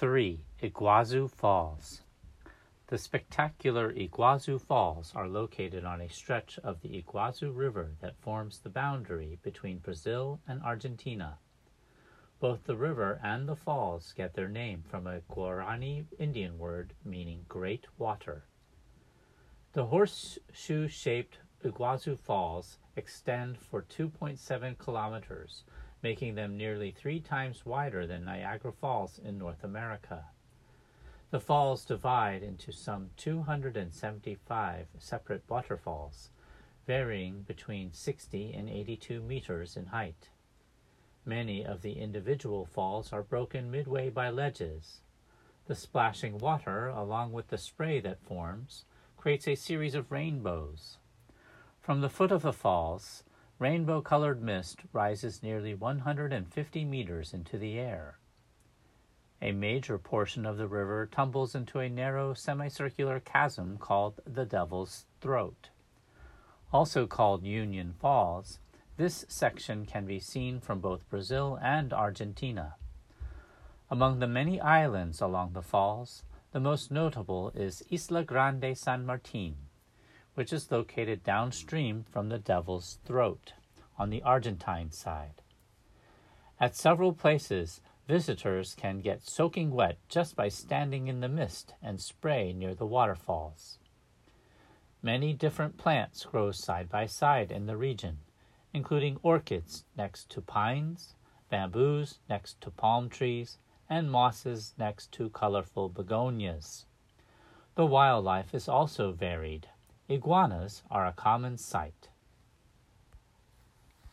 3. Iguazu Falls. The spectacular Iguazu Falls are located on a stretch of the Iguazu River that forms the boundary between Brazil and Argentina. Both the river and the falls get their name from a Guarani Indian word meaning great water. The horseshoe shaped Iguazu Falls extend for 2.7 kilometers, making them nearly three times wider than Niagara Falls in North America. The falls divide into some 275 separate waterfalls, varying between 60 and 82 meters in height. Many of the individual falls are broken midway by ledges. The splashing water, along with the spray that forms, creates a series of rainbows. From the foot of the falls, rainbow colored mist rises nearly 150 meters into the air. A major portion of the river tumbles into a narrow semicircular chasm called the Devil's Throat. Also called Union Falls, this section can be seen from both Brazil and Argentina. Among the many islands along the falls, the most notable is Isla Grande San Martin, which is located downstream from the Devil's Throat on the Argentine side. At several places, Visitors can get soaking wet just by standing in the mist and spray near the waterfalls. Many different plants grow side by side in the region, including orchids next to pines, bamboos next to palm trees, and mosses next to colorful begonias. The wildlife is also varied. Iguanas are a common sight.